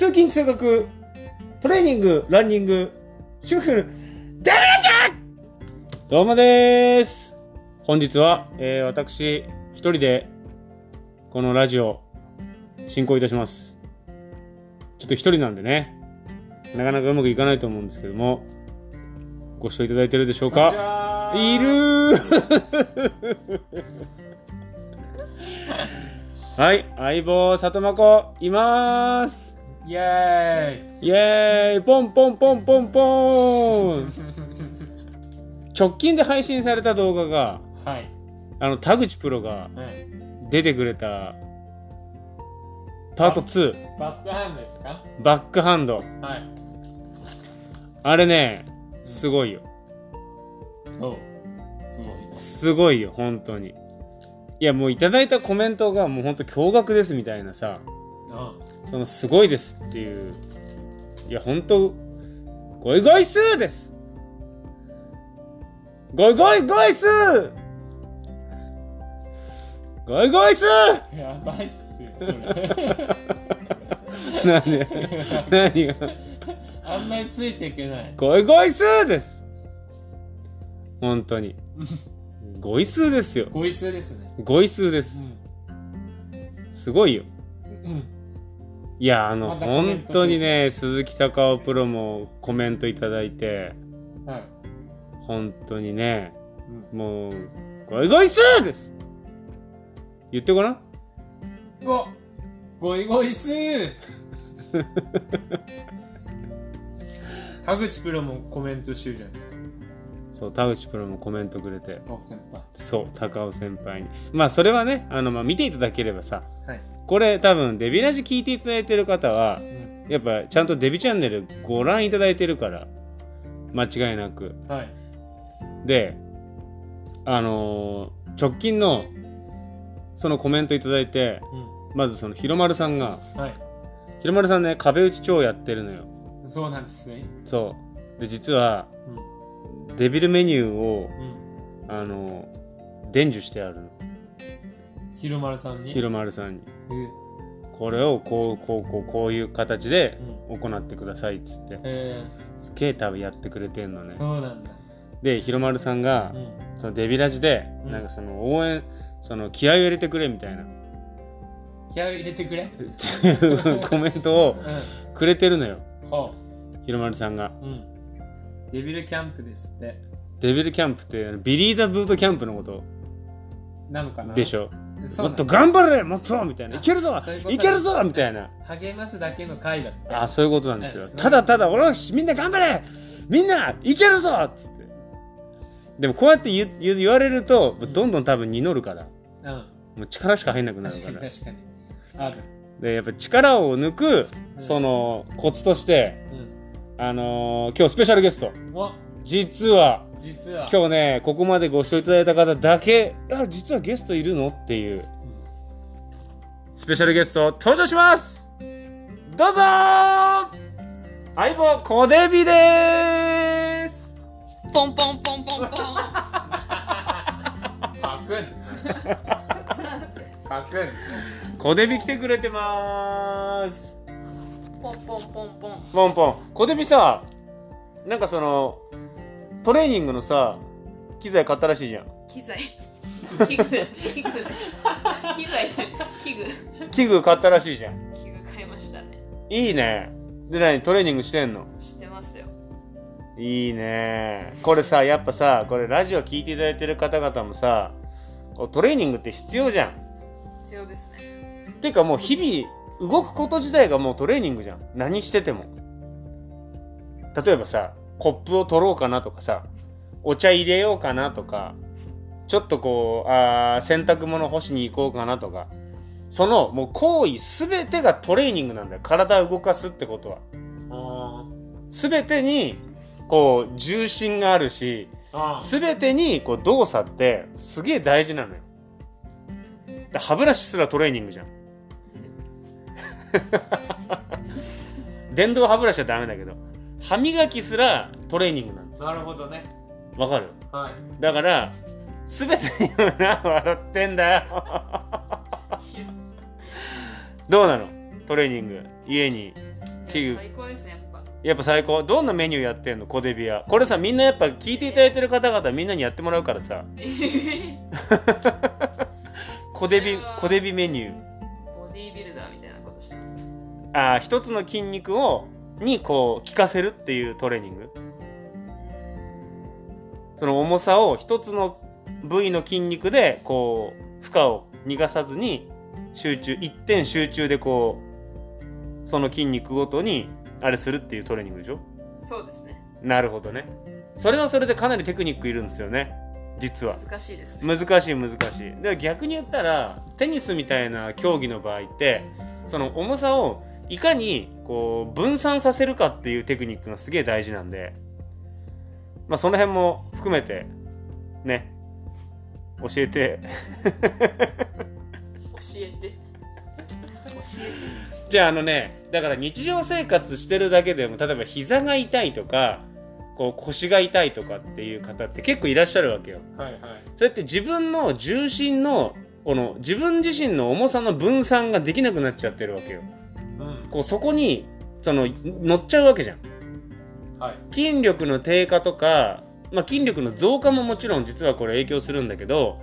通勤通学、トレーニング、ランニング、主婦、ダメラジャどうもでーす。本日は、えー、私、一人で、このラジオ、進行いたします。ちょっと一人なんでね、なかなかうまくいかないと思うんですけども、ご視聴いただいてるでしょうか？いるー。はい、相棒、里真子、いまーすイエイエーイポンポンポンポンポーン 直近で配信された動画が、ーイはい。あの、田口プロがはい。出てくれた、パート2、バックハンドですか？バックハンド。はい。あれね、すごいよ。おすごいですごいよ、本当に。いや、もういただいたコメントがもう本当驚愕ですみたいなさ、そのすごいですっていう、いや、本当ゴイゴイスーですゴイゴイゴイスーゴイゴイスうん。やばいっすよ、それ。ー何何が？あんまりついていけない。ゴイゴイスーです本当に。ゴイスーですよ。ごい数ですね。ゴイスーでうす。ん。すごいよ。うん。いや、あの、ま本ト当にね、鈴木隆夫プロもコメントいただいて、はい。本当にね、うん。もう、ゴイゴイスーです。言ってごらん。ごいごいすー。田口プロもコメントしてるじゃないですか。そう、田口プロもコメントくれて、青先輩。そう、高尾先輩に。まあ、それはね、あの、まあ、見ていただければさ、はい。これ多分、デビラジ聞いていただいてる方はう、ん。やっぱ、ちゃんとデビチャンネルご覧いただいてるから、間違いなく。はい。で、あのー直近の、そのコメントいただいて、うまずその、ひろまるさんが、ん。はい。ひろまるさんね、壁打ち超やってるのよ。そうなんですね。そう。で、実は、うん。デビルメニューを、うん。あのー伝授してあるの。ひろまるさんに？ひろまるさんに。えこれをこう、こう、こう、こういう形でう行ってくださいっつって。えすげえ多分やってくれてんのー、ね。そうなんだ。で、ひろまるさんがう、ん。そのデビラジで、うんなんかその応援、その気合を入れてくれみたいな、気合を入れてくれ？っていうコメントをうくれてるのよ。ん。はひろまるさんが。あ。うん。デビルキャンプですって。デビルキャンプって、ビリーザブートキャンプのこと？なのかな？でしょ？もっと頑張れもっとみたいな。いけるぞいけるぞみたいな。励ますだけの回だって。あ、そういうことなんですよええ。ただただ、おろし、みんな頑張れみんないけるぞっつって。でもこうやって言言言われると、んどんどん多分実るから、うん。もう力しか入んなくなる確から。かに確かに。ある。で、やっぱ力を抜く、うんその、コツとして、うん。あのー今日スペシャルゲスト。お実は、実は。今日ね、ここまでご視聴いただいた方だけ、あ、実はゲストいるの？っていう、スペシャルゲスト登場しますどうぞー相棒、コデビでーすポンポンポンポンポン。パクン。パクン。コデビ来てくれてまーすポンポンポンポン。ポンポン。コデビさ、なんかその、トレーニングのさ、機材買ったらしいじゃん。機材。器具。器具。機器具。器具買ったらしいじゃん。器具買いましたね。いいね。で、何トレーニングしてんの？知ってますよ。いいねこれさやっぱさこれラジオ聞いていただいてる方々もさこうトレーニングって必要じゃん必要ですね。ていうかもう日々動くこと自体がもうトレーニングじゃん。何してても。例えばさコップを取ろうかなとかさお茶入れようかなとかちょっとこうあー洗濯物干しに行こうかなとかそのもう行為全てがトレーニングなんだよ。体を動かすってことは。あ全てにこう重心があるしあ。全てにこう動作ってすげえ大事なのよ。で歯ブラシすらトレーニングじゃん 電動歯ブラシはダメだけど歯磨きすらトレーニングなんです。なるほどね。わかる？はい。だから全て笑ってんだよ。どうなの？トレーニング。家に。器具。最高ですねやっぱ。やっぱ最高。どんなメニューやってんの？コデビはこれさみんなやっぱ聞いていただいてる方々みんなにやってもらうからさ。コデビコデビメニュー。ボディービルあー一つの筋肉をにこう効かせるっていうトレーニング。その重さを一つの部位の筋肉でこう負荷を逃がさずに集中一点集中でこうその筋肉ごとにあれするっていうトレーニングでしょ？そうですね。なるほどね。それはそれでかなりテクニックいるんですよね。実は。難しいですね。難しい難しい。で逆に言ったらテニスみたいな競技の場合ってその重さをいかにこう分散させるかっていうテクニックがすげえ大事なんでまあその辺も含めてね教えて。教えて。教えじゃああのねだから日常生活してるだけでも例えば膝が痛いとかこう腰が痛いとかっていう方って結構いらっしゃるわけよ。はいはい。そうやって自分の重心のこの自分自身の重さの分散ができなくなっちゃってるわけよ。うんこうそこにその乗っちゃうわけじゃん。はい。筋力の低下とか、まあ、筋力の増加ももちろん実はこれ影響するんだけど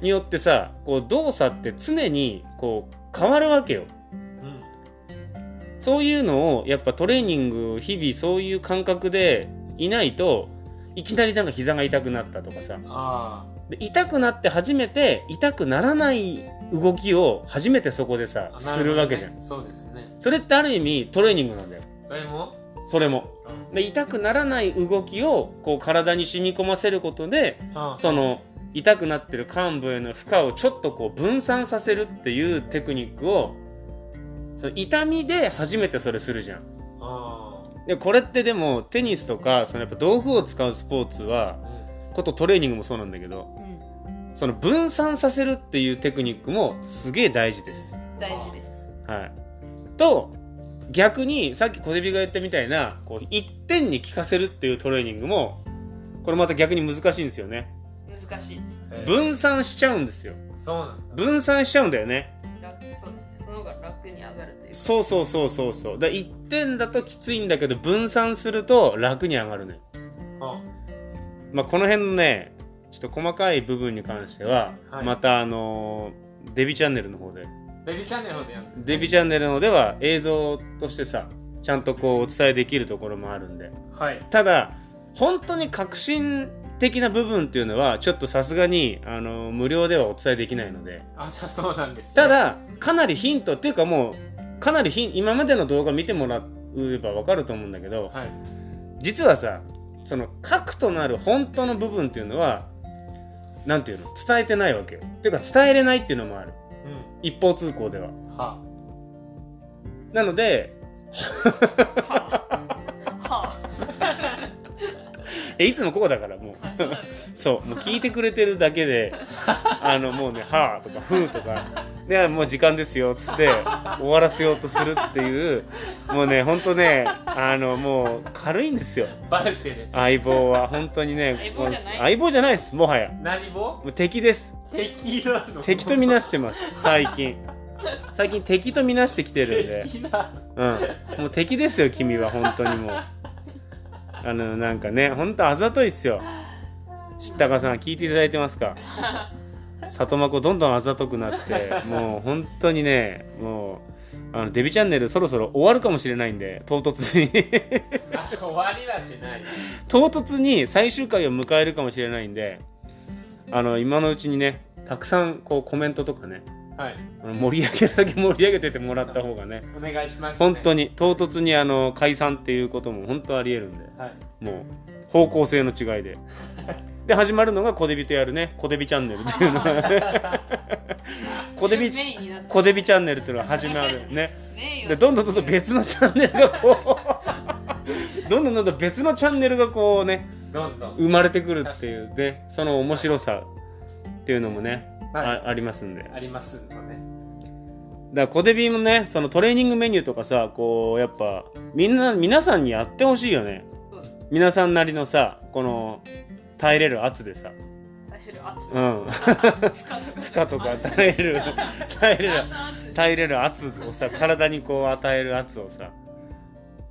によってさこう動作って常にこう変わるわけよ。うん。そういうのをやっぱトレーニング日々そういう感覚でいないといきなりなんか膝が痛くなったとかさ。あで痛くなって初めて痛くならない動きを初めてそこでさあするわけじゃん、そうですね。それってある意味トレーニングなんだよ。それも？それも。うん。で痛くならない動きをこう体に染み込ませることであその痛くなってる患部への負荷をちょっとこう分散させるっていうテクニックをその痛みで初めてそれするじゃん。あでこれってでもテニスとかそのやっぱ道具を使うスポーツはことトレーニングもそうなんだけどうんその分散させるっていうテクニックもすげえ大事です。大事です。はい。と逆にさっき小デビが言ったみたいなこう一点に効かせるっていうトレーニングもこれまた逆に難しいんですよね。難しいです。えー。分散しちゃうんですよ。そうなんだ。分散しちゃうんだよね。楽そうですね。その方が楽に上がるというそうそうそうそうそう。だ1点だときついんだけど分散すると楽に上がるねあまあこの辺のねちょっと細かい部分に関しては、はい。またあのーデビチャンネルの方で。デビチャンネルの方でやる。デビチャンネルの方では映像としてさちゃんとこうお伝えできるところもあるんで。はい。ただ本当に革新的な部分っていうのはちょっとさすがにあの無料ではお伝えできないので。あじゃあそうなんですね。ただかなりヒントっていうかもうかなりヒン今までの動画見てもらえば分かると思うんだけどはい。実はさその核となる本当の部分っていうのはなんていうの？伝えてないわけよ。っていうか伝えれないっていうのもある。うん。一方通行では。は。なのでは えいつもこうだからもう。そう もう聞いてくれてるだけで あのもうね「はあ」とか「ふう」とか「でもう時間ですよ」っつって終わらせようとするっていう。もうねほんとねあのもう軽いんですよ。バレてる。相棒は。本当にね相棒じゃない？相棒じゃないです。もはや。何ももう敵です。敵なの？敵とみなしてます。最近。最近敵とみなしてきてるんで。敵な。うん。もう敵ですよ君は。本当にもうあのなんかね本当あざといっすよ。知ったかさん聞いていただいてますか？里真子どんどんあざとくなってもう本当にねもうあのデビチャンネルそろそろ終わるかもしれないんで唐突に。あ終わりはしない。唐突に最終回を迎えるかもしれないんであの今のうちにねたくさんこうコメントとかねはい。盛り上げるだけ盛り上げてってもらった方がね。お願いします、ね、本当に唐突にあの解散っていうことも本当ありえるんで。はい。もう方向性の違いで。で始まるのがコデビとやるね。コデビチャンネルっていうの。がコデビコデビチャンネルっていうのが始まるね。でどんどんどんどん別のチャンネルがこう どんどんどんどん別のチャンネルがこうねどんどん。生まれてくるっていう。でその面白さっていうのもね、はいあありますんで。ありますのねだからコデビもねそのトレーニングメニューとかさこうやっぱみんな皆さんにやってほしいよね。皆さんなりのさこの耐えれる圧でさ。耐える圧。うん。負 負荷とか耐える 耐えれる耐えれる圧をさ体にこう与える圧をさ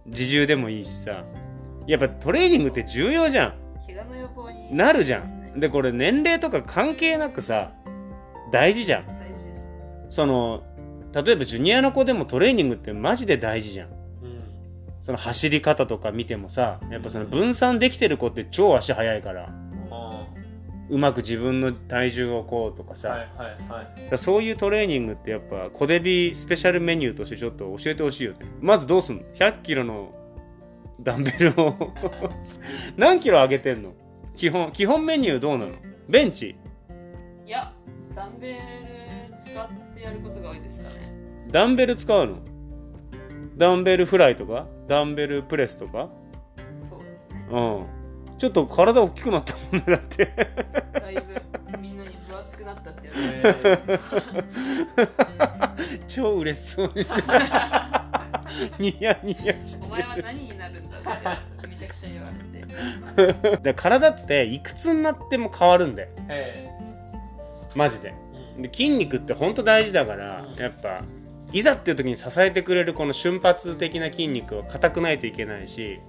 自重でもいいしさ。やっぱトレーニングって重要じゃん。怪我の予防になるじゃん。でこれ年齢とか関係なくさ大事じゃん。大事です。その例えばジュニアの子でもトレーニングってマジで大事じゃん。うん。その走り方とか見てもさやっぱその分散できてる子って超足速いから。あうまく自分の体重をこうとかさ、ーはいはいはい。だからそういうトレーニングってやっぱ小デビスペシャルメニューとしてちょっと教えてほしいよね。まずどうすんの？100キロのダンベルを 何キロ上げてんの？基本基本メニューどうなの？ベンチ？いやダンベル使ってやることが多いですかね。ダンベル使うの？ダンベルフライとか？ダンベルプレスとか？そうですね。うん。ちょっと体大きくなったもんねだって。だいぶみんなに分厚くなったって言われて超嬉しそうに。ニヤニヤしてお前は何になるんだってめちゃくちゃ言われて。だ体っていくつになっても変わるんだよ。えマジで。えで筋肉ってほんと大事だからやっぱいざっていう時に支えてくれるこの瞬発的な筋肉は硬くないといけないし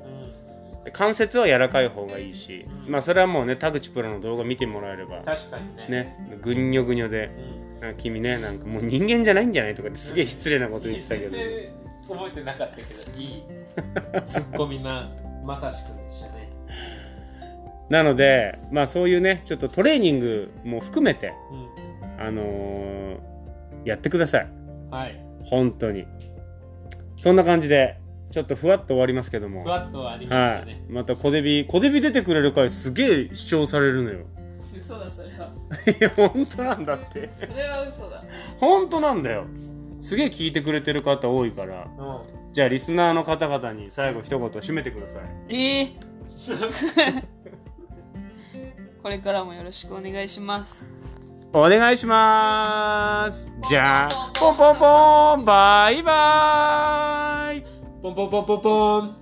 関節は柔らかい方がいいしまあそれはもうね田口プロの動画見てもらえれば確かにね。ねぐにょぐにょで君ねなんかもう人間じゃないんじゃないとかってすげえ失礼なこと言ってたけど。覚えてなかったけどいい。ツッコミなまさしくんでしたねなのでまあそういうねちょっとトレーニングも含めてうあのーやってください。んはい。本当に。そんな感じでちょっとふわっと終わりますけども。ふわっとありましはい。たね、また小デビ小デビ出てくれる回すげえ視聴されるのよ。嘘だそれは。いや本当なんだって。それは嘘だ。本当なんだよ。すげえ聞いてくれてる方多いから。うん。じゃあリスナーの方々に最後一言締めてください。ええ これからもよろしくお願いします。お願いします。じゃあポンポンポンバイバイ。ポンポンポンポンポン